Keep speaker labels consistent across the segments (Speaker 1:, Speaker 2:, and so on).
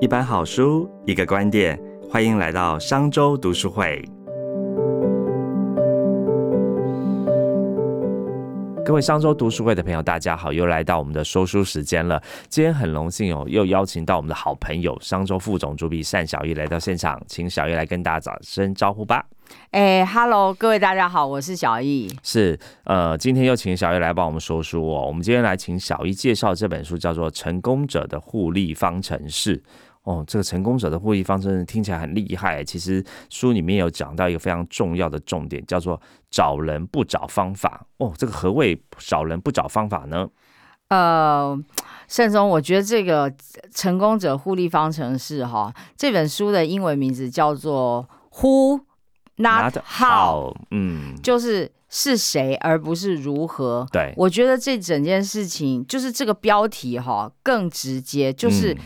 Speaker 1: 一本好书，一个观点，欢迎来到商周读书会。各位商周读书会的朋友，大家好，又来到我们的说书时间了。今天很荣幸哦，又邀请到我们的好朋友商周副总主笔单小叶来到现场，请小叶来跟大家打声招呼吧。
Speaker 2: 哎，Hello，各位大家好，我是小易。
Speaker 1: 是，呃，今天又请小易来帮我们说书哦。我们今天来请小易介绍这本书，叫做《成功者的互利方程式》。哦，这个成功者的互利方程式听起来很厉害。其实书里面有讲到一个非常重要的重点，叫做找人不找方法。哦，这个何谓找人不找方法呢？
Speaker 2: 呃，盛总，我觉得这个成功者互利方程式哈，这本书的英文名字叫做 Who。Not how，嗯，就是是谁，而不是如何。
Speaker 1: 对，
Speaker 2: 我觉得这整件事情就是这个标题哈，更直接，就是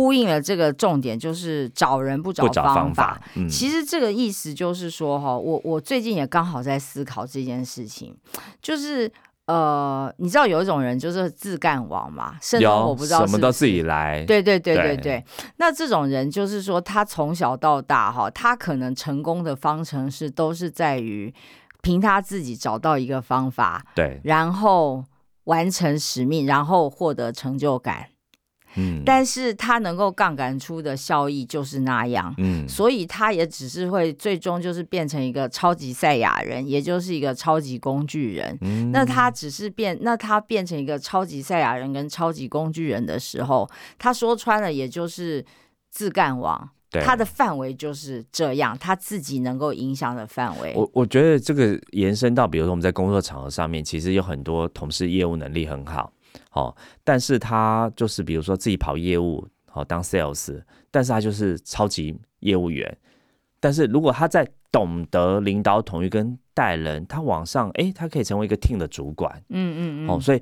Speaker 2: 呼应了这个重点，就是找人不找方法。其实这个意思就是说哈，我我最近也刚好在思考这件事情，就是。呃，你知道有一种人就是自干王嘛？甚至我不知道
Speaker 1: 什么都自己来。
Speaker 2: 对对对对对。那这种人就是说，他从小到大哈，他可能成功的方程式都是在于凭他自己找到一个方法，
Speaker 1: 对，
Speaker 2: 然后完成使命，然后获得成就感。嗯，但是他能够杠杆出的效益就是那样，嗯，所以他也只是会最终就是变成一个超级赛亚人，也就是一个超级工具人。嗯，那他只是变，那他变成一个超级赛亚人跟超级工具人的时候，他说穿了，也就是自干王。他的范围就是这样，他自己能够影响的范围。
Speaker 1: 我我觉得这个延伸到，比如说我们在工作场合上面，其实有很多同事业务能力很好。哦，但是他就是比如说自己跑业务，好当 sales，但是他就是超级业务员。但是如果他在懂得领导统一跟带人，他往上，哎，他可以成为一个 team 的主管。嗯嗯嗯。哦，所以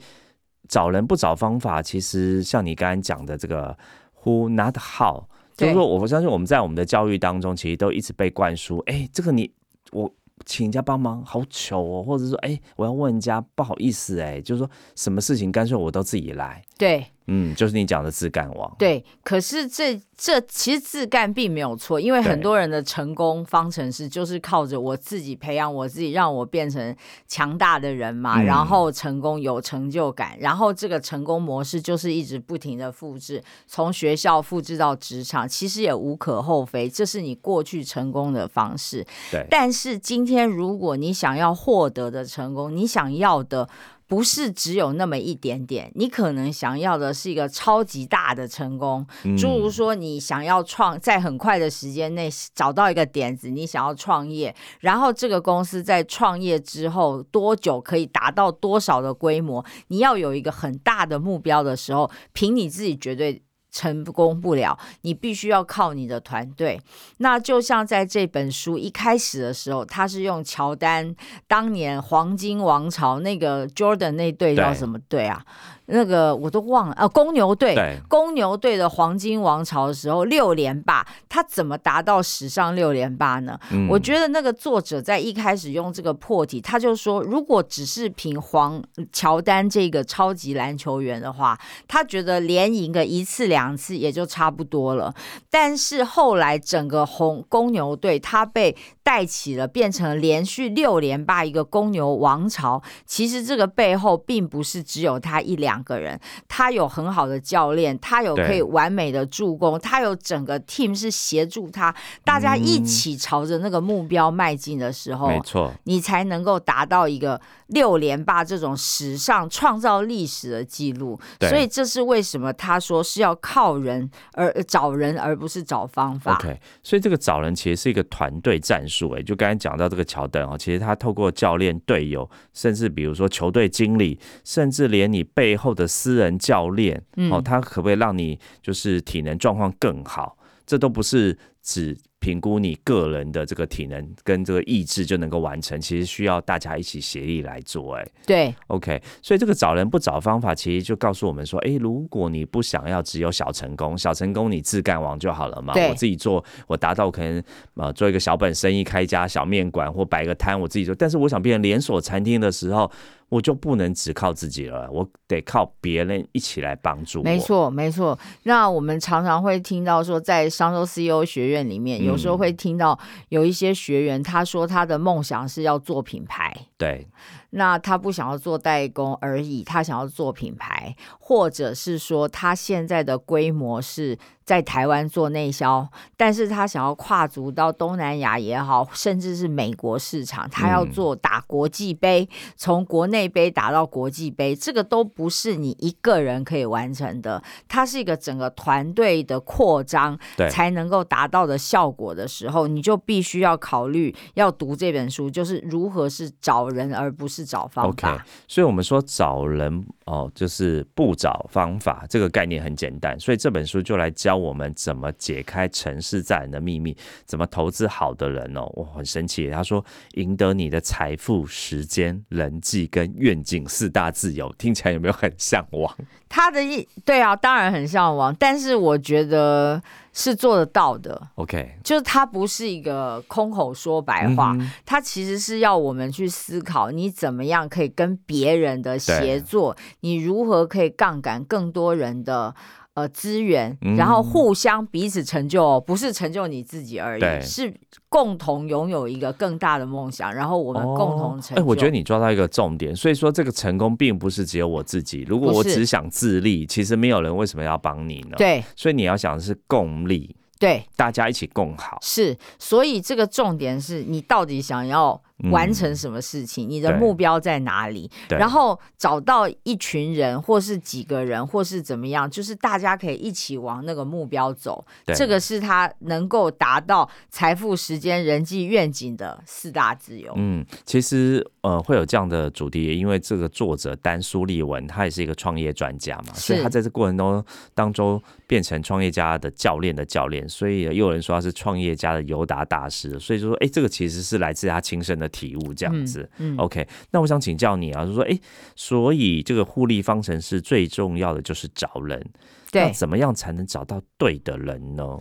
Speaker 1: 找人不找方法，其实像你刚刚讲的这个 who not how，就是说，我相信我们在我们的教育当中，其实都一直被灌输，哎，这个你我。请人家帮忙好糗哦，或者说，哎，我要问人家不好意思，哎，就是说什么事情干脆我都自己来。
Speaker 2: 对。
Speaker 1: 嗯，就是你讲的自干王。
Speaker 2: 对，可是这这其实自干并没有错，因为很多人的成功方程式就是靠着我自己培养我自己，让我变成强大的人嘛，然后成功有成就感，然后这个成功模式就是一直不停的复制，从学校复制到职场，其实也无可厚非，这是你过去成功的方式。
Speaker 1: 对，
Speaker 2: 但是今天如果你想要获得的成功，你想要的。不是只有那么一点点，你可能想要的是一个超级大的成功，诸如说你想要创在很快的时间内找到一个点子，你想要创业，然后这个公司在创业之后多久可以达到多少的规模，你要有一个很大的目标的时候，凭你自己绝对。成功不了，你必须要靠你的团队。那就像在这本书一开始的时候，他是用乔丹当年黄金王朝那个 Jordan 那队叫什么队啊？那个我都忘了呃，公牛队，公牛队的黄金王朝的时候六连霸，他怎么达到史上六连霸呢？我觉得那个作者在一开始用这个破题，他就说，如果只是凭黄乔丹这个超级篮球员的话，他觉得连赢个一次两次也就差不多了。但是后来整个红公牛队他被带起了，变成连续六连霸一个公牛王朝。其实这个背后并不是只有他一两。两个人，他有很好的教练，他有可以完美的助攻，他有整个 team 是协助他，大家一起朝着那个目标迈进的时候，
Speaker 1: 没错，
Speaker 2: 你才能够达到一个六连霸这种史上创造历史的记录。所以这是为什么他说是要靠人而找人，而不是找方法。
Speaker 1: OK，所以这个找人其实是一个团队战术。哎，就刚才讲到这个乔丹哦，其实他透过教练、队友，甚至比如说球队经理，甚至连你背后。的私人教练哦，他可不可以让你就是体能状况更好？这都不是只评估你个人的这个体能跟这个意志就能够完成，其实需要大家一起协力来做。哎，
Speaker 2: 对
Speaker 1: ，OK，所以这个找人不找方法，其实就告诉我们说，哎，如果你不想要只有小成功，小成功你自干王就好了嘛。我自己做，我达到可能呃做一个小本生意，开一家小面馆或摆个摊，我自己做。但是我想变成连锁餐厅的时候。我就不能只靠自己了，我得靠别人一起来帮助。
Speaker 2: 没错，没错。那我们常常会听到说，在商周 CEO 学院里面，有时候会听到有一些学员他说他的梦想是要做品牌。
Speaker 1: 对。
Speaker 2: 那他不想要做代工而已，他想要做品牌，或者是说他现在的规模是在台湾做内销，但是他想要跨足到东南亚也好，甚至是美国市场，他要做打国际杯，从国内杯打到国际杯，这个都不是你一个人可以完成的，它是一个整个团队的扩张才能够达到的效果的时候，你就必须要考虑要读这本书，就是如何是找人而不是。找方
Speaker 1: 法，OK。所以，我们说找人哦，就是不找方法，这个概念很简单。所以这本书就来教我们怎么解开城市在人的秘密，怎么投资好的人哦。我，很神奇。他说，赢得你的财富、时间、人际跟愿景四大自由，听起来有没有很向往？
Speaker 2: 他的意对啊，当然很向往，但是我觉得是做得到的。
Speaker 1: OK，
Speaker 2: 就是它不是一个空口说白话，它其实是要我们去思考，你怎么样可以跟别人的协作，你如何可以杠杆更多人的。呃，资源，然后互相彼此成就，不是成就你自己而已，是共同拥有一个更大的梦想，然后我们共同成。哎，
Speaker 1: 我觉得你抓到一个重点，所以说这个成功并不是只有我自己。如果我只想自立，其实没有人为什么要帮你呢？
Speaker 2: 对，
Speaker 1: 所以你要想的是共利。
Speaker 2: 对，
Speaker 1: 大家一起共好
Speaker 2: 是，所以这个重点是你到底想要完成什么事情，你的目标在哪里？然后找到一群人，或是几个人，或是怎么样，就是大家可以一起往那个目标走。这个是他能够达到财富、时间、人际愿景的四大自由。
Speaker 1: 嗯，其实呃会有这样的主题，因为这个作者丹苏利文他也是一个创业专家嘛，所以他在这过程中当中变成创业家的教练的教练。所以又有人说他是创业家的尤达大师，所以说，哎，这个其实是来自他亲身的体悟，这样子。OK，那我想请教你啊，就说，哎，所以这个互利方程式最重要的就是找人，
Speaker 2: 对，
Speaker 1: 怎么样才能找到对的人呢？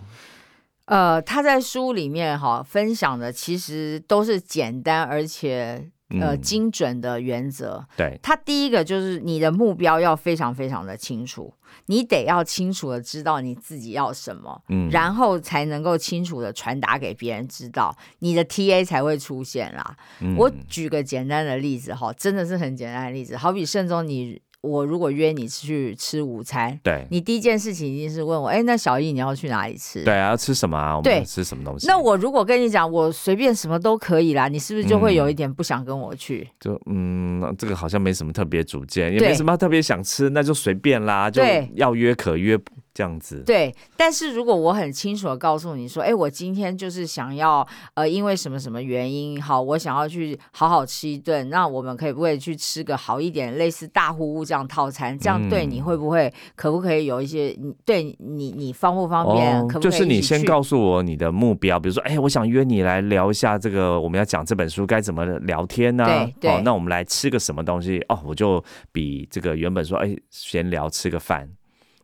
Speaker 2: 呃，他在书里面哈分享的其实都是简单而且。呃，精准的原则。
Speaker 1: 对，
Speaker 2: 他第一个就是你的目标要非常非常的清楚，你得要清楚的知道你自己要什么，嗯，然后才能够清楚的传达给别人知道，你的 TA 才会出现啦。我举个简单的例子哈，真的是很简单的例子，好比盛中你。我如果约你去吃午餐，
Speaker 1: 对
Speaker 2: 你第一件事情一定是问我，哎，那小易你要去哪里吃？
Speaker 1: 对啊，要吃什么啊？我们吃什么东西？
Speaker 2: 那我如果跟你讲，我随便什么都可以啦，你是不是就会有一点不想跟我去？
Speaker 1: 就嗯，这个好像没什么特别主见，也没什么特别想吃，那就随便啦，就要约可约。这样子
Speaker 2: 对，但是如果我很清楚的告诉你说，哎，我今天就是想要，呃，因为什么什么原因，好，我想要去好好吃一顿，那我们可以不可以去吃个好一点，类似大户屋这样套餐？这样对你会不会，可不可以有一些，你对你你方不方便？可
Speaker 1: 就是你先告诉我你的目标，比如说，哎，我想约你来聊一下这个，我们要讲这本书该怎么聊天呢？
Speaker 2: 对，
Speaker 1: 那我们来吃个什么东西？哦，我就比这个原本说，哎，闲聊吃个饭。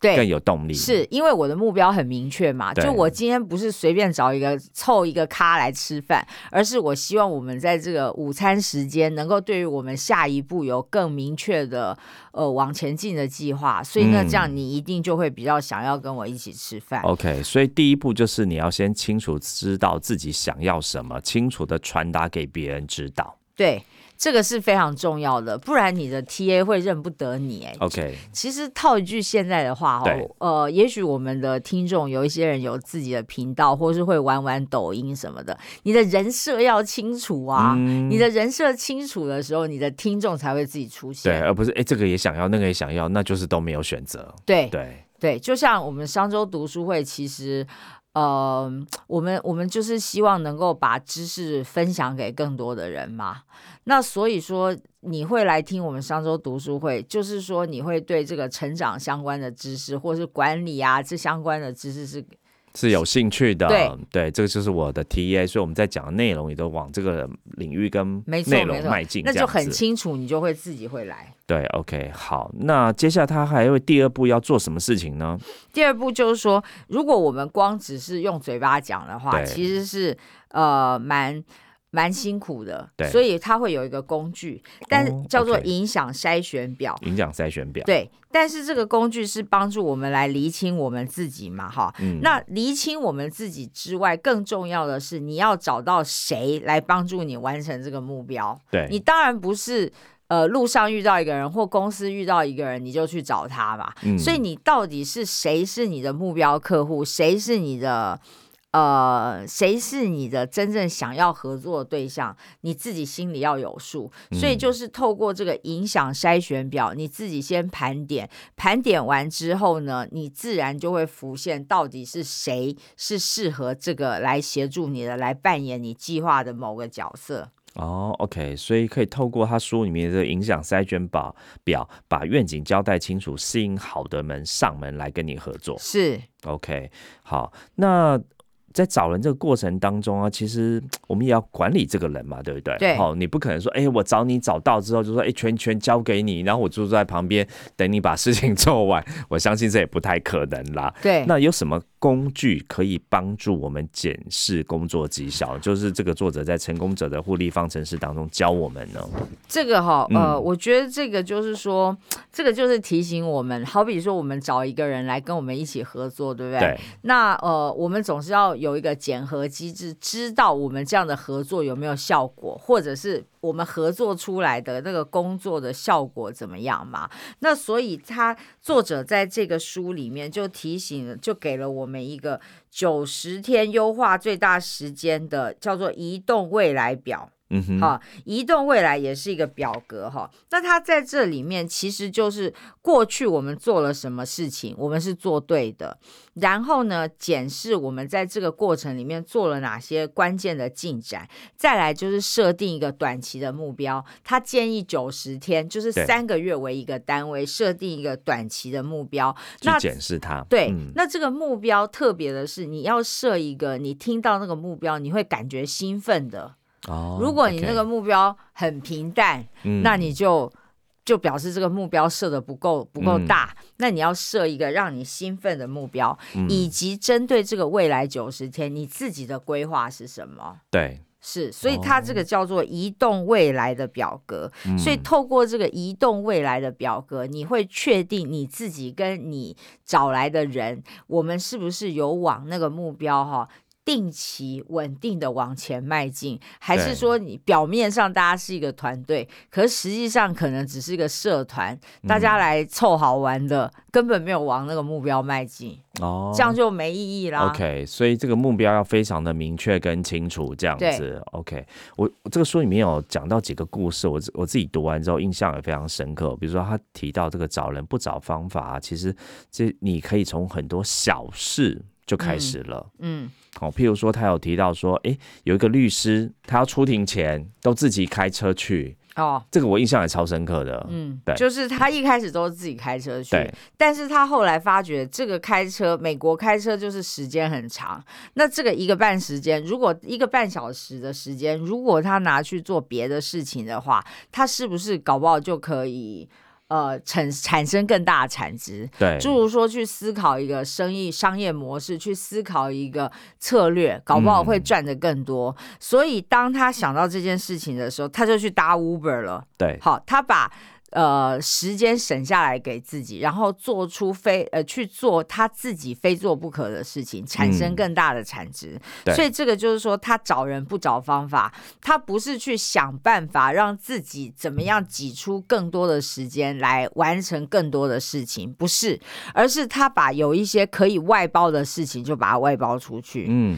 Speaker 2: 对，
Speaker 1: 更有动力，
Speaker 2: 是因为我的目标很明确嘛？就我今天不是随便找一个凑一个咖来吃饭，而是我希望我们在这个午餐时间能够对于我们下一步有更明确的呃往前进的计划。所以呢，这样你一定就会比较想要跟我一起吃饭。
Speaker 1: OK，所以第一步就是你要先清楚知道自己想要什么，清楚的传达给别人知道。
Speaker 2: 对。这个是非常重要的，不然你的 TA 会认不得你。哎
Speaker 1: ，OK。
Speaker 2: 其实套一句现在的话，哦，呃，也许我们的听众有一些人有自己的频道，或是会玩玩抖音什么的。你的人设要清楚啊，你的人设清楚的时候，你的听众才会自己出现。
Speaker 1: 对，而不是哎，这个也想要，那个也想要，那就是都没有选择。
Speaker 2: 对
Speaker 1: 对
Speaker 2: 对，就像我们商周读书会，其实。呃，我们我们就是希望能够把知识分享给更多的人嘛。那所以说，你会来听我们商周读书会，就是说你会对这个成长相关的知识，或是管理啊这相关的知识是
Speaker 1: 是有兴趣的，
Speaker 2: 对
Speaker 1: 对，这个就是我的 TA，所以我们在讲的内容也都往这个领域跟内容迈进，
Speaker 2: 那就很清楚，你就会自己会来。
Speaker 1: 对，OK，好，那接下来他还会第二步要做什么事情呢？
Speaker 2: 第二步就是说，如果我们光只是用嘴巴讲的话，其实是呃蛮蛮辛苦的
Speaker 1: 对。
Speaker 2: 所以它会有一个工具，但是
Speaker 1: 哦
Speaker 2: 叫做影响筛选表。
Speaker 1: 影响筛选表，
Speaker 2: 对，但是这个工具是帮助我们来厘清我们自己嘛，哈。
Speaker 1: 嗯
Speaker 2: 那厘清我们自己之外，更重要的是你要找到谁来帮助你完成这个目标。
Speaker 1: 对，
Speaker 2: 你当然不是呃路上遇到一个人或公司遇到一个人你就去找他嘛。
Speaker 1: 嗯
Speaker 2: 所以你到底是谁是你的目标客户，谁是你的呃谁是你的真正想要合作的对象，你自己心里要有数。所以
Speaker 1: 嗯
Speaker 2: 就是透过这个影响筛选表，你自己先盘点，盘点完之后呢，你自然就会浮现到底是谁是适合这个来协助你的，来扮演你计划的某个角色。
Speaker 1: 哦，OK，所以可以透过他书里面的影响筛选表表，把愿景交代清楚，吸引好的门上门来跟你合作。
Speaker 2: 是
Speaker 1: OK，好，那在找人这个过程当中啊，其实我们也要管理这个人嘛，对不对？
Speaker 2: 对
Speaker 1: 好，你不可能说，哎、我找你找到之后就说，哎、全权交给你，然后我就坐在旁边等你把事情做完。我相信这也不太可能啦。
Speaker 2: 对。
Speaker 1: 那有什么工具可以帮助我们检视工作绩效？就是这个作者在《成功者的互利方程式》当中教我们呢？
Speaker 2: 这个哈，呃，
Speaker 1: 嗯
Speaker 2: 我觉得这个就是说，这个就是提醒我们，好比说我们找一个人来跟我们一起合作，对不对？
Speaker 1: 对，
Speaker 2: 那呃，我们总是要有一个检核机制，知道我们这样的合作有没有效果，或者是我们合作出来的那个工作的效果怎么样嘛？那所以他作者在这个书里面就提醒，就给了我们一个九十天优化最大时间的叫做移动未来表。
Speaker 1: 嗯哼，
Speaker 2: 哈，移动未来也是一个表格哈。那它在这里面其实就是过去我们做了什么事情，我们是做对的，然后呢，检视我们在这个过程里面做了哪些关键的进展，再来就是设定一个短期的目标。他建议九十天，就是三个月为一个单位，设定一个短期的目标。那
Speaker 1: 检视它。
Speaker 2: 对，
Speaker 1: 嗯
Speaker 2: 那这个目标特别的是，你要设一个，你听到那个目标，你会感觉兴奋的。
Speaker 1: 哦，
Speaker 2: 如果你那个目标很平淡，
Speaker 1: 嗯
Speaker 2: 那你就就表示这个目标设的不够不够
Speaker 1: 嗯
Speaker 2: 大。那你要设一个让你兴奋的目标，
Speaker 1: 嗯
Speaker 2: 以及针对这个未来九十天，你自己的规划是什么？
Speaker 1: 对，
Speaker 2: 是，所以它这个叫做移动未来的表格。
Speaker 1: 嗯
Speaker 2: 所以透过这个移动未来的表格，你会确定你自己跟你找来的人，我们是不是有往那个目标哈。定期稳定的往前迈进，还是说你表面上大家是一个团队，可是实际上可能只是一个社团，大
Speaker 1: 嗯
Speaker 2: 家来凑好玩的，根本没有往那个目标迈进，
Speaker 1: 哦，
Speaker 2: 这样就没意义啦。
Speaker 1: OK，所以这个目标要非常的明确跟清楚，这样子。OK，我我这个书里面有讲到几个故事，我自我自己读完之后印象也非常深刻。比如说他提到这个找人不找方法，其实这你可以从很多小事就开始了。
Speaker 2: 嗯，
Speaker 1: 好、譬如说他有提到说，诶，有一个律师，他要出庭前都自己开车去，
Speaker 2: 哦，
Speaker 1: 这个我印象也超深刻的。
Speaker 2: 嗯
Speaker 1: 对，
Speaker 2: 就是他一开始都是自己开车去，但是他后来发觉这个开车，美国开车就是时间很长。那这个一个半时间，如果一个半小时的时间，如果他拿去做别的事情的话，他是不是搞不好就可以呃产产生更大的产值？
Speaker 1: 对，
Speaker 2: 诸如说去思考一个生意商业模式，去思考一个策略，搞不好会
Speaker 1: 嗯
Speaker 2: 赚的更多。所以当他想到这件事情的时候，他就去搭 Uber 了。
Speaker 1: 对，
Speaker 2: 好，他把呃时间省下来给自己，然后做出非呃去做他自己非做不可的事情，产生
Speaker 1: 嗯
Speaker 2: 更大的产值。
Speaker 1: 对
Speaker 2: 所以这个就是说，他找人不找方法，他不是去想办法让自己怎么样挤出更多的时间来完成更多的事情，不是，而是他把有一些可以外包的事情就把它外包出去。
Speaker 1: 嗯，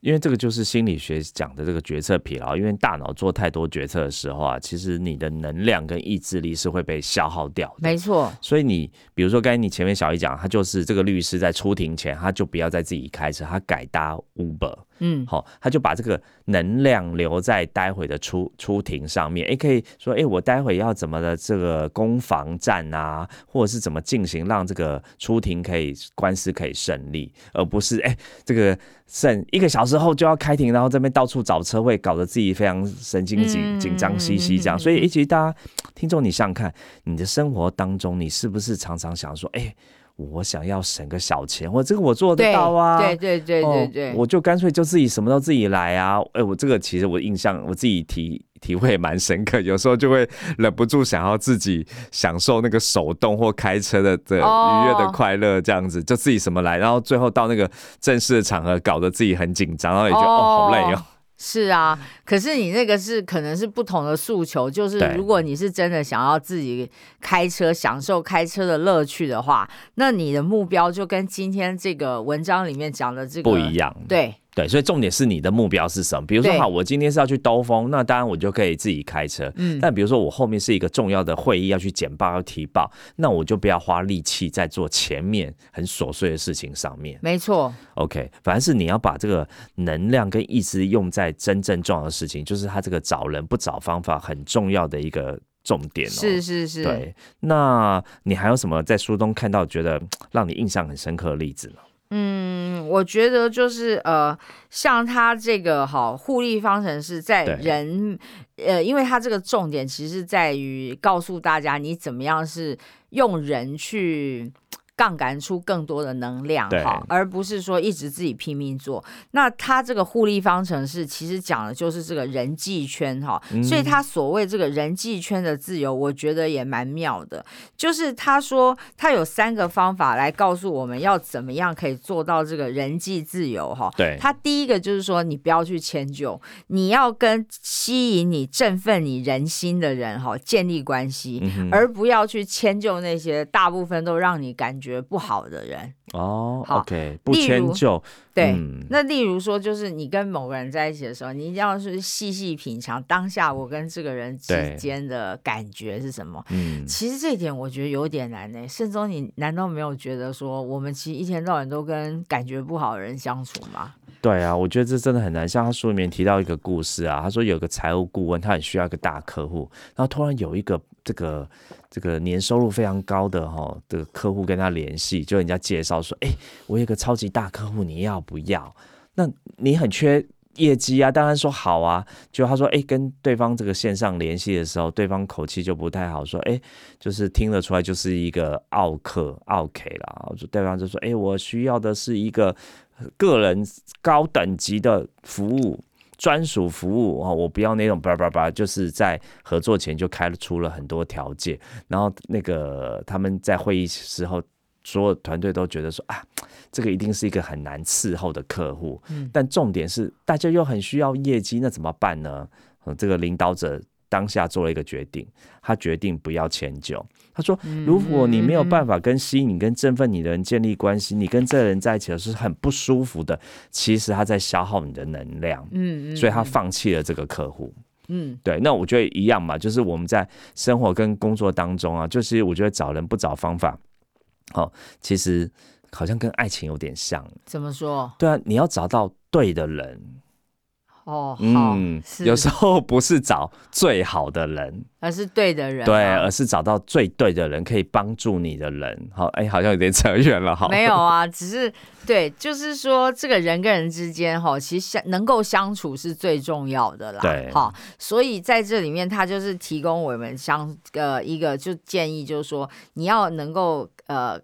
Speaker 1: 因为这个就是心理学讲的这个决策疲劳，因为大脑做太多决策的时候啊，其实你的能量跟意志力是会被消耗掉的。
Speaker 2: 没错，
Speaker 1: 所以你比如说刚才你前面小姨讲，他就是这个律师在出庭前，他就不要再自己开车，他改搭 Uber。
Speaker 2: 嗯，
Speaker 1: 好，他就把这个能量留在待会的出出庭上面，诶，可以说，诶，我待会要怎么的这个攻防战啊，或者是怎么进行，让这个出庭可以官司可以胜利，而不是诶，这个剩一个小时后就要开庭，然后这边到处找车位，搞得自己非常神经紧紧张兮兮这样。所以，其实大家听众，你想想看，你的生活当中，你是不是常常想说，诶，我想要省个小钱，我这个我做得到啊，
Speaker 2: 对对对对对，
Speaker 1: 我就干脆就自己什么都自己来啊！哎，我这个其实我印象我自己体体会蛮深刻，有时候就会忍不住想要自己享受那个手动或开车的的愉悦的快乐，这样子就自己什么来，然后最后到那个正式的场合，搞得自己很紧张，然后也觉得哦好累哦。
Speaker 2: 是啊，可是你那个是可能是不同的诉求，就是如果你是真的想要自己开车享受开车的乐趣的话，那你的目标就跟今天这个文章里面讲的这个
Speaker 1: 不一样，
Speaker 2: 对。
Speaker 1: 对，所以重点是你的目标是什么？比如说，好，我今天是要去兜风，那当然我就可以自己开车。嗯，但比如说我后面是一个重要的会议要去简报要提报，那我就不要花力气在做前面很琐碎的事情上面。
Speaker 2: 没错。
Speaker 1: OK，反正是你要把这个能量跟意志用在真正重要的事情，就是他这个找人不找方法很重要的一个重点。
Speaker 2: 是是是。
Speaker 1: 对，那你还有什么在书中看到觉得让你印象很深刻的例子呢？
Speaker 2: 嗯，我觉得就是呃，像他这个好，互利方程式在人，呃，因为他这个重点其实在于告诉大家你怎么样是用人去。杠杆出更多的能量哈，而不是说一直自己拼命做。那他这个互利方程式其实讲的就是这个人际圈哈，所以他所谓这个人际圈的自由，我觉得也蛮妙的。就是他说他有三个方法来告诉我们要怎么样可以做到这个人际自由哈。
Speaker 1: 对，
Speaker 2: 他第一个就是说你不要去迁就，你要跟吸引你、振奋你人心的人哈建立关系，而不要去迁就那些大部分都让你感觉。觉不好的人
Speaker 1: 哦，OK，不迁就。
Speaker 2: 对，那例如说，就是你跟某个人在一起的时候，你一定要是细细品尝当下我跟这个人之间的感觉是什么。嗯，其实这一点我觉得有点难呢。盛忠，你难道没有觉得说，我们其实一天到晚都跟感觉不好的人相处吗？
Speaker 1: 对啊，我觉得这真的很难。像他书里面提到一个故事啊，他说有个财务顾问，他很需要一个大客户，然后突然有一个这个这个年收入非常高的哈的客户跟他联系，就人家介绍说，哎，我有个超级大客户，你要不要？那你很缺业绩啊，当然说好啊。就他说，哎，跟对方这个线上联系的时候，对方口气就不太好，说，哎，就是听得出来就是一个傲客傲 K 啦。就对方就说，哎，我需要的是一个。个人高等级的服务、专属服务啊，我不要那种叭叭叭，就是在合作前就开了出了很多条件，然后那个他们在会议时候，所有团队都觉得说啊，这个一定是一个很难伺候的客户。嗯，但重点是大家又很需要业绩，那怎么办呢？这个领导者当下做了一个决定，他决定不要迁就。他说：“如果你没有办法跟吸引、跟振奋你的人建立关系，你跟这个人在一起的是很不舒服的。其实他在消耗你的能量，嗯嗯，所以他放弃了这个客户，嗯，对。那我觉得一样嘛，就是我们在生活跟工作当中啊，就是我觉得找人不找方法，好，其实好像跟爱情有点像。
Speaker 2: 怎么说？
Speaker 1: 对啊，你要找到对的人。”
Speaker 2: 哦，嗯，
Speaker 1: 有时候不是找最好的人，
Speaker 2: 而是对的人，
Speaker 1: 对，而是找到最对的人，可以帮助你的人。好，哎，好像有点扯远了，哈。
Speaker 2: 没有啊，只是对，就是说这个人跟人之间，哈，其实相能够相处是最重要的啦。
Speaker 1: 对，
Speaker 2: 好，所以在这里面，他就是提供我们相呃一个就建议，就是说你要能够呃。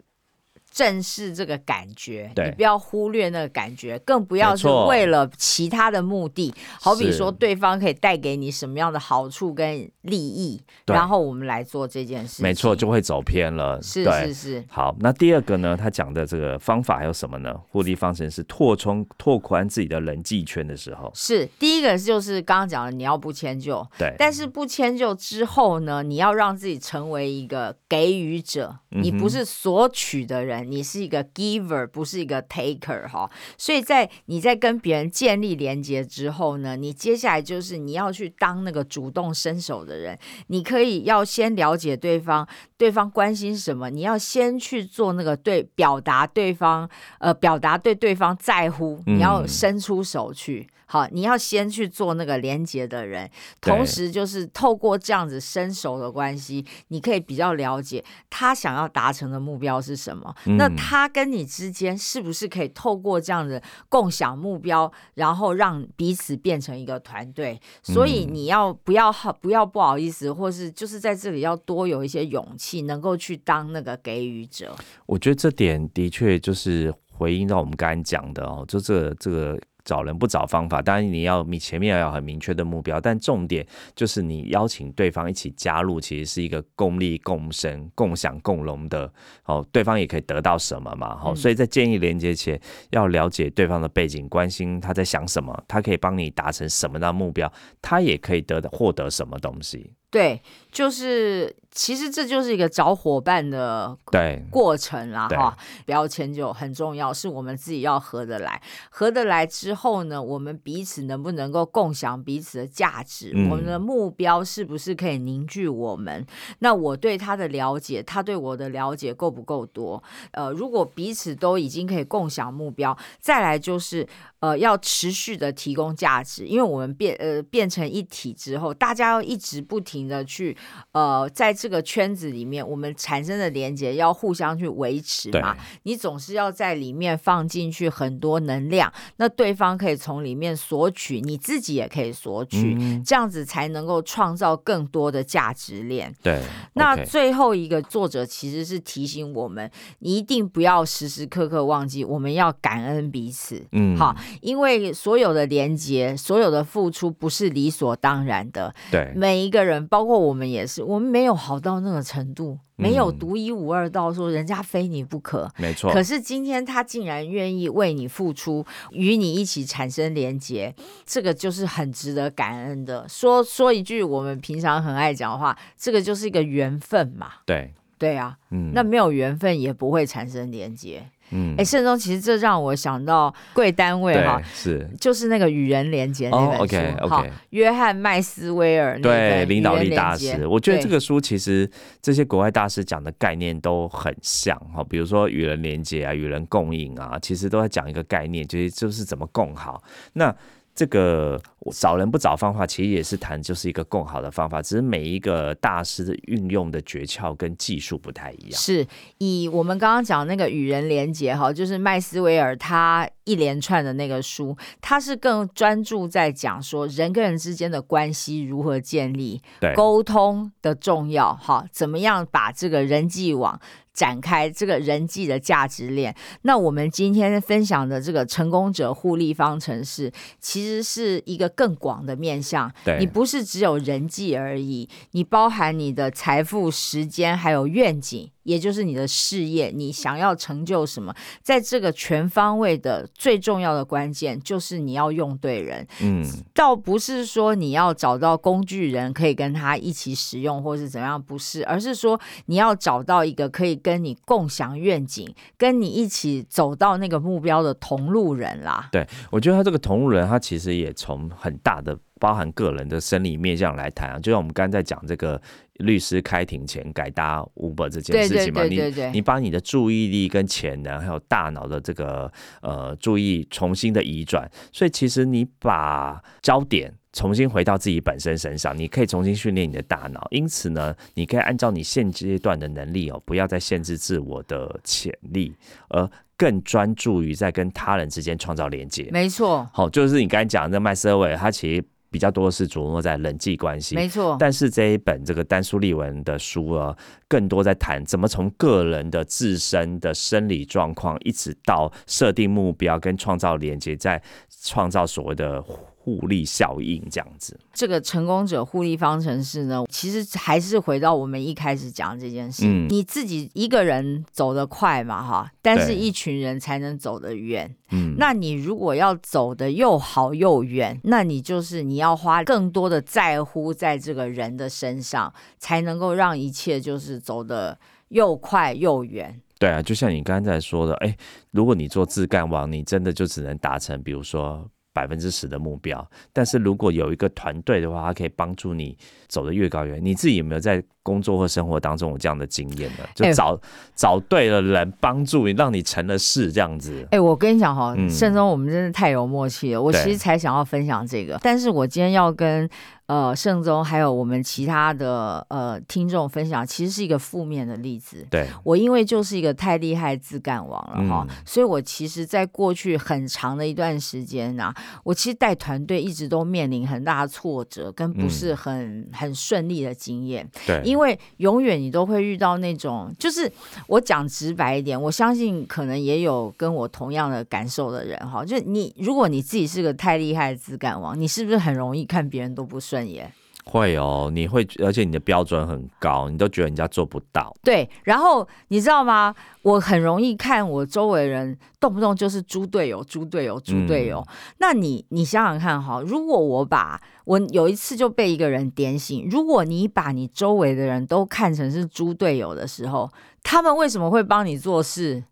Speaker 2: 正视这个感觉，你不要忽略那个感觉，更不要是为了其他的目的，好比说对方可以带给你什么样的好处跟利益，然后我们来做这件事，
Speaker 1: 没错，就会走偏了。
Speaker 2: 是是是。
Speaker 1: 好，那第二个呢？他讲的这个方法还有什么呢？互利方程是拓充、拓宽自己的人际圈的时候，
Speaker 2: 是第一个就是刚刚讲的，你要不迁就，
Speaker 1: 对，
Speaker 2: 但是不迁就之后呢，你要让自己成为一个给予者，你不是索取的人。你是一个 giver，不是一个 taker 哈，所以在你在跟别人建立连接之后呢，你接下来就是你要去当那个主动伸手的人，你可以要先了解对方。对方关心什么，你要先去做那个对表达对方，呃，表达对对方在乎，你要伸出手去。好，你要先去做那个连接的人，同时就是透过这样子伸手的关系，你可以比较了解他想要达成的目标是什么。那他跟你之间是不是可以透过这样子共享目标，然后让彼此变成一个团队？所以你要不要好，不要不好意思，或是就是在这里要多有一些勇气，能够去当那个给予者。
Speaker 1: 我觉得这点的确就是回应到我们刚才讲的哦，就这这个。找人不找方法，当然你要你前面要有很明确的目标，但重点就是你邀请对方一起加入，其实是一个共利共生、共享共荣的哦，对方也可以得到什么嘛？好，所以在建议连接前要了解对方的背景，关心他在想什么，他可以帮你达成什么样的目标，他也可以得到获得什么东西。
Speaker 2: 对，就是其实这就是一个找伙伴的
Speaker 1: 对
Speaker 2: 过程啦，哈，不要迁就很重要，是我们自己要合得来，合得来之后呢，我们彼此能不能够共享彼此的价值，我们的目标是不是可以凝聚我们？那我对他的了解，他对我的了解够不够多？呃，如果彼此都已经可以共享目标，再来就是呃要持续的提供价值，因为我们变呃变成一体之后，大家要一直不停。的去呃，在这个圈子里面，我们产生的连接要互相去维持嘛。你总是要在里面放进去很多能量，那对方可以从里面索取，你自己也可以索取，这样子才能够创造更多的价值链。
Speaker 1: 对。
Speaker 2: 那最后一个作者其实是提醒我们，你一定不要时时刻刻忘记，我们要感恩彼此。嗯。好，因为所有的连接，所有的付出不是理所当然的。
Speaker 1: 对。
Speaker 2: 每一个人。包括我们也是，我们没有好到那个程度，没有独一无二到说人家非你不可。
Speaker 1: 没错。
Speaker 2: 可是今天他竟然愿意为你付出，与你一起产生连结，这个就是很值得感恩的。说说一句我们平常很爱讲的话，这个就是一个缘分嘛。
Speaker 1: 对
Speaker 2: 对啊，嗯，那没有缘分也不会产生连结。嗯，哎，慎中，其实这让我想到贵单位哈，
Speaker 1: 是。
Speaker 2: 就是那个与人连接那本
Speaker 1: 书，好，
Speaker 2: 约翰麦斯威尔
Speaker 1: 对领导力大师，我觉得这个书其实这些国外大师讲的概念都很像哈，比如说与人连接啊，与人共赢啊，其实都在讲一个概念，就是就是怎么共好。那这个找人不找方法，其实也是谈就是一个更好的方法，只是每一个大师的运用的诀窍跟技术不太一样。
Speaker 2: 是以我们刚刚讲那个与人连接哈，就是麦斯威尔他一连串的那个书，他是更专注在讲说人跟人之间的关系如何建立，沟通的重要哈，怎么样把这个人际网。展开这个人际的价值链。那我们今天分享的这个成功者互利方程式，其实是一个更广的面向。你不是只有人际而已，你包含你的财富、时间，还有愿景。也就是你的事业，你想要成就什么，在这个全方位的最重要的关键，就是你要用对人。嗯，倒不是说你要找到工具人可以跟他一起使用，或是怎样，不是，而是说你要找到一个可以跟你共享愿景、跟你一起走到那个目标的同路人啦。
Speaker 1: 对，我觉得他这个同路人，他其实也从很大的。包含个人的生理面向来谈啊，就像我们刚才在讲这个律师开庭前改搭 Uber 这件事情嘛，你你把你的注意力跟潜能还有大脑的这个呃注意重新的移转，所以其实你把焦点重新回到自己本身身上，你可以重新训练你的大脑。因此呢，你可以按照你现阶段的能力哦，不要再限制自我的潜力，而更专注于在跟他人之间创造连接。
Speaker 2: 没错，
Speaker 1: 好，就是你刚才讲的麦瑟伟，他其实。比较多是琢磨在人际关系，
Speaker 2: 没错。
Speaker 1: 但是这一本这个丹书立文的书啊，更多在谈怎么从个人的自身的生理状况，一直到设定目标跟创造连接，在创造所谓的。互利效应这样子，
Speaker 2: 这个成功者互利方程式呢，其实还是回到我们一开始讲这件事。嗯，你自己一个人走得快嘛，哈，但是一群人才能走得远。嗯，那你如果要走得又好又远，那你就是你要花更多的在乎在这个人的身上，才能够让一切就是走得又快又远。
Speaker 1: 对啊，就像你刚才说的，哎，如果你做自干网，你真的就只能达成，比如说。百分之十的目标，但是如果有一个团队的话，它可以帮助你走得越高越远。你自己有没有在工作或生活当中有这样的经验呢？就
Speaker 2: 哎
Speaker 1: 找、找对了人帮助你，让你成了事这样子。
Speaker 2: 哎、我跟你讲哈，
Speaker 1: 嗯
Speaker 2: 盛中我们真的太有默契了。我其实才想要分享这个，但是我今天要跟呃盛宗还有我们其他的呃听众分享，其实是一个负面的例子。
Speaker 1: 对，
Speaker 2: 我因为就是一个太厉害自干王了哈，
Speaker 1: 嗯
Speaker 2: 所以我其实在过去很长的一段时间呐、我其实带团队一直都面临很大的挫折，跟不是很、很顺利的经验。
Speaker 1: 对，
Speaker 2: 因为永远你都会遇到那种，就是我讲直白一点，我相信可能也有跟我同样的感受的人哈，就是你如果你自己是个太厉害的自干王，你是不是很容易看别人都不顺眼？
Speaker 1: 会哦，你会，而且你的标准很高，你都觉得人家做不到。
Speaker 2: 对，然后你知道吗？我很容易看我周围人动不动就是猪队友、猪队友、猪队友。那你你想想看哈，如果我把我有一次就被一个人点醒，如果你把你周围的人都看成是猪队友的时候，他们为什么会帮你做事？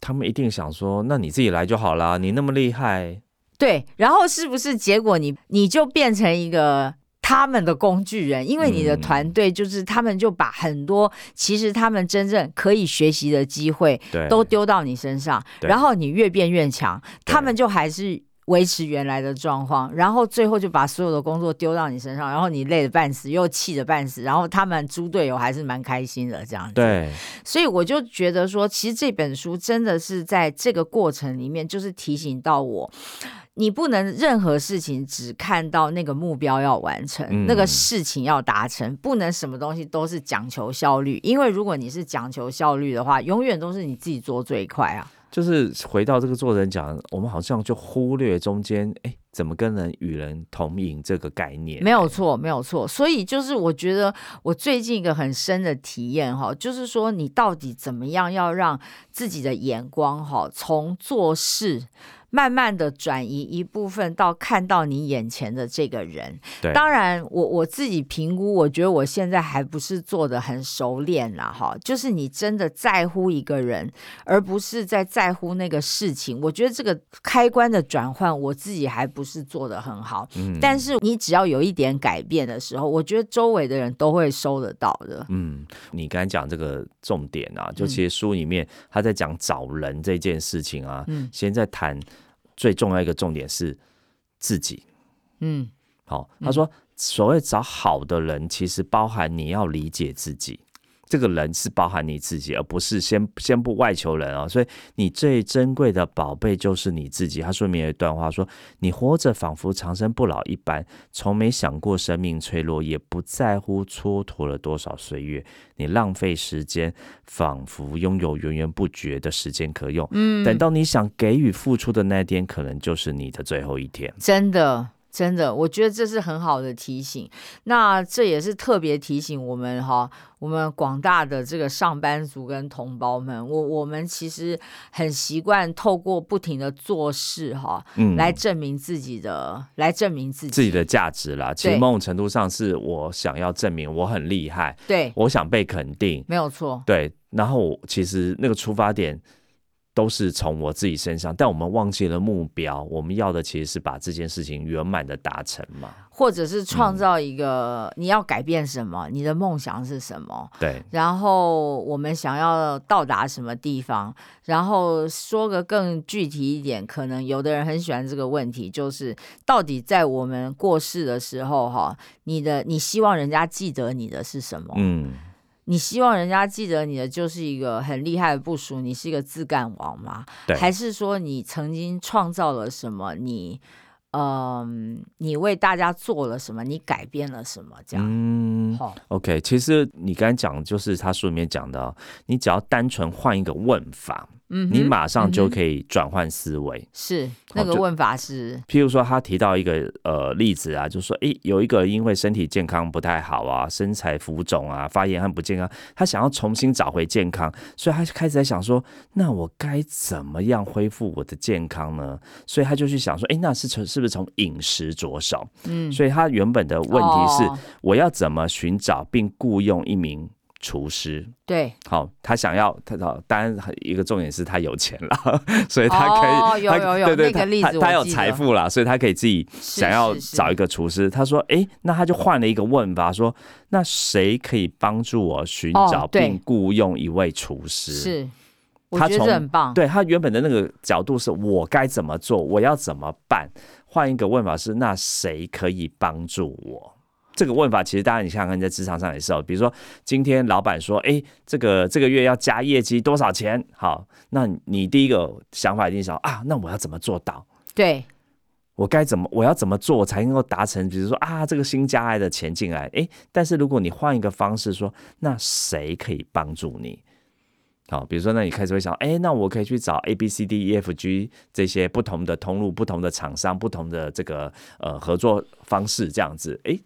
Speaker 1: 他们一定想说，那你自己来就好啦，你那么厉害，
Speaker 2: 对，然后是不是结果你你就变成一个他们的工具人？因为你的
Speaker 1: 嗯
Speaker 2: 团队就是他们就把很多其实他们真正可以学习的机会，都丢到你身上，然后你越变越强，他们就还是。维持原来的状况，然后最后就把所有的工作丢到你身上，然后你累得半死，又气得半死，然后他们猪队友还是蛮开心的这样子。
Speaker 1: 对，
Speaker 2: 所以我就觉得说，其实这本书真的是在这个过程里面，就是提醒到我，你不能任何事情只看到那个目标要完成，
Speaker 1: 嗯
Speaker 2: 那个事情要达成，不能什么东西都是讲求效率，因为如果你是讲求效率的话，永远都是你自己做最快啊。
Speaker 1: 就是回到这个作者讲，我们好像就忽略中间，哎，怎么跟人与人同饮这个概念？
Speaker 2: 没有错，没有错。所以就是我觉得我最近一个很深的体验哈，就是说你到底怎么样要让自己的眼光哈，从做事。慢慢的转移一部分到看到你眼前的这个人，
Speaker 1: 对，
Speaker 2: 当然我我自己评估，我觉得我现在还不是做的很熟练啦，哈，就是你真的在乎一个人，而不是在在乎那个事情。我觉得这个开关的转换，我自己还不是做的很好。
Speaker 1: 嗯
Speaker 2: 但是你只要有一点改变的时候，我觉得周围的人都会收得到的。
Speaker 1: 嗯，你刚才讲这个重点啊，就
Speaker 2: 嗯
Speaker 1: 其实书里面他在讲找人这件事情啊，
Speaker 2: 嗯
Speaker 1: 先在谈最重要一个重点是自己。
Speaker 2: 嗯，
Speaker 1: 好、他说所谓找好的人，其实包含你要理解自己。这个人是包含你自己，而不是先先不外求人啊、所以你最珍贵的宝贝就是你自己。他说明有一段话说：“你活着仿佛长生不老一般，从没想过生命脆弱，也不在乎蹉跎了多少岁月。你浪费时间，仿佛拥有源源不绝的时间可用。嗯，等到你想给予付出的那天，可能就是你的最后一天。
Speaker 2: 真的。真的，我觉得这是很好的提醒。那这也是特别提醒我们哈，我们广大的这个上班族跟同胞们，我我们其实很习惯透过不停的做事哈，
Speaker 1: 嗯，
Speaker 2: 来证明自己的，来证明自己。
Speaker 1: 自己的价值啦。其实某种程度上是我想要证明我很厉害，
Speaker 2: 对，
Speaker 1: 我想被肯定，
Speaker 2: 没有错。
Speaker 1: 对。然后我其实那个出发点都是从我自己身上，但我们忘记了目标。我们要的其实是把这件事情圆满的达成嘛。
Speaker 2: 或者是创造一个、你要改变什么，你的梦想是什么，
Speaker 1: 对，
Speaker 2: 然后我们想要到达什么地方，然后说个更具体一点，可能有的人很喜欢这个问题，就是到底在我们过世的时候，哈，你的你希望人家记得你的是什么？
Speaker 1: 嗯，
Speaker 2: 你希望人家记得你的就是一个很厉害的部署，你是一个自干王吗？
Speaker 1: 对，
Speaker 2: 还是说你曾经创造了什么？你嗯，你为大家做了什么？你改变了什么？这样，
Speaker 1: 嗯
Speaker 2: 好、
Speaker 1: ，OK。其实你刚才讲，就是他书里面讲的哦，你只要单纯换一个问法，
Speaker 2: 嗯，
Speaker 1: 你马上就可以转换思维。
Speaker 2: 是那个
Speaker 1: 就
Speaker 2: 问法是，
Speaker 1: 譬如说，他提到一个呃例子啊，就说，诶，有一个因为身体健康不太好啊，身材浮肿啊，发炎和不健康，他想要重新找回健康，所以他就开始在想说，那我该怎么样恢复我的健康呢？所以他就去想说，诶，那是从是不是从饮食着手？
Speaker 2: 嗯，
Speaker 1: 所以他原本的问题是，
Speaker 2: 哦
Speaker 1: 我要怎么寻找并雇佣一名厨师。
Speaker 2: 对，
Speaker 1: 好，他想要他当然一个重点是他有钱了，所以他可以，
Speaker 2: 哦有有有
Speaker 1: 对对，
Speaker 2: 那个例子
Speaker 1: 他他有
Speaker 2: 我记得
Speaker 1: 财富了，所以他可以自己想要找一个厨师。他说，哎，那他就换了一个问法，说，那谁可以帮助我寻找并雇佣一位厨师？
Speaker 2: 是，我觉得
Speaker 1: 他从
Speaker 2: 很棒。
Speaker 1: 对他原本的那个角度是我该怎么做，我要怎么办？换一个问法是，那谁可以帮助我？这个问法其实大家你想想看，在职场上也是哦。比如说今天老板说，哎，这个这个月要加业绩多少钱？好，那你第一个想法一定想啊，那我要怎么做到？
Speaker 2: 对，
Speaker 1: 我该怎么，我要怎么做才能够达成？比如说啊，这个新加来的钱进来，哎，但是如果你换一个方式说，那谁可以帮助你？好，比如说，那你开始会想，哎，那我可以去找 A B C D E F G 这些不同的通路、不同的厂商、不同的这个呃合作方式，这样子，诶，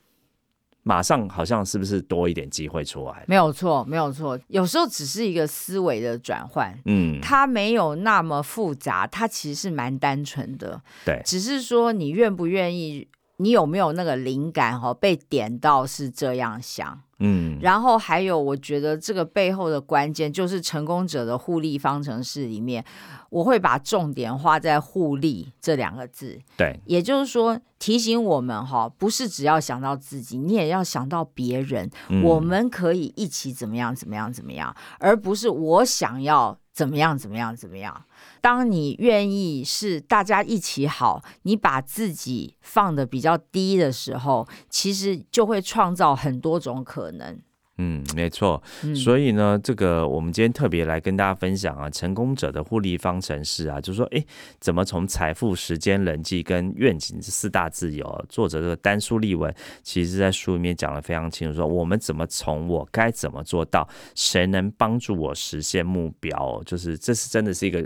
Speaker 1: 马上好像是不是多一点机会出来？
Speaker 2: 没有错，没有错。有时候只是一个思维的转换，
Speaker 1: 嗯，
Speaker 2: 它没有那么复杂，它其实是蛮单纯的。
Speaker 1: 对，
Speaker 2: 只是说你愿不愿意，你有没有那个灵感哈、被点到是这样想。
Speaker 1: 嗯，
Speaker 2: 然后还有，我觉得这个背后的关键就是成功者的互利方程式里面，我会把重点花在互利这两个字。
Speaker 1: 对，
Speaker 2: 也就是说，提醒我们哈，不是只要想到自己，你也要想到别人，
Speaker 1: 嗯
Speaker 2: 我们可以一起怎么样怎么样怎么样，而不是我想要怎么样怎么样怎么样。当你愿意是大家一起好，你把自己放的比较低的时候，其实就会创造很多种可能。
Speaker 1: 嗯，没错。
Speaker 2: 嗯，
Speaker 1: 所以呢，这个我们今天特别来跟大家分享啊，成功者的互利方程式啊，就是说，哎，怎么从财富、时间、人际跟愿景这四大自由啊，作者这个丹书立文，其实在书里面讲的非常清楚，说我们怎么从我该怎么做到，谁能帮助我实现目标，就是这是真的是一个。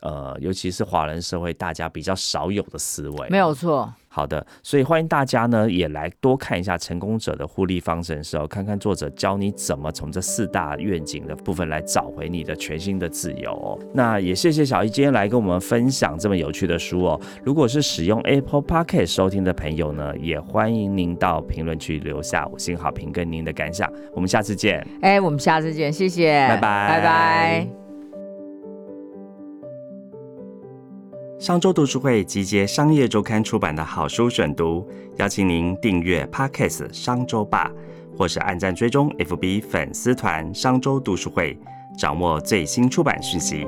Speaker 1: 呃，尤其是华人社会，大家比较少有的思维，
Speaker 2: 没有错。
Speaker 1: 好的，所以欢迎大家呢也来多看一下成功者的互利方程式哦，看看作者教你怎么从这四大愿景的部分来找回你的全新的自由哦。那也谢谢小易今天来跟我们分享这么有趣的书哦。如果是使用 Apple Podcast 收听的朋友呢，也欢迎您到评论区留下五星好评跟您的感想。我们下次见。
Speaker 2: 哎，我们下次见，谢谢，
Speaker 1: 拜拜
Speaker 2: 拜拜。
Speaker 1: 商周读书会集结商业周刊出版的好书选读，邀请您订阅 Podcast 商周吧，或是按赞追踪 FB 粉丝团商周读书会，掌握最新出版讯息。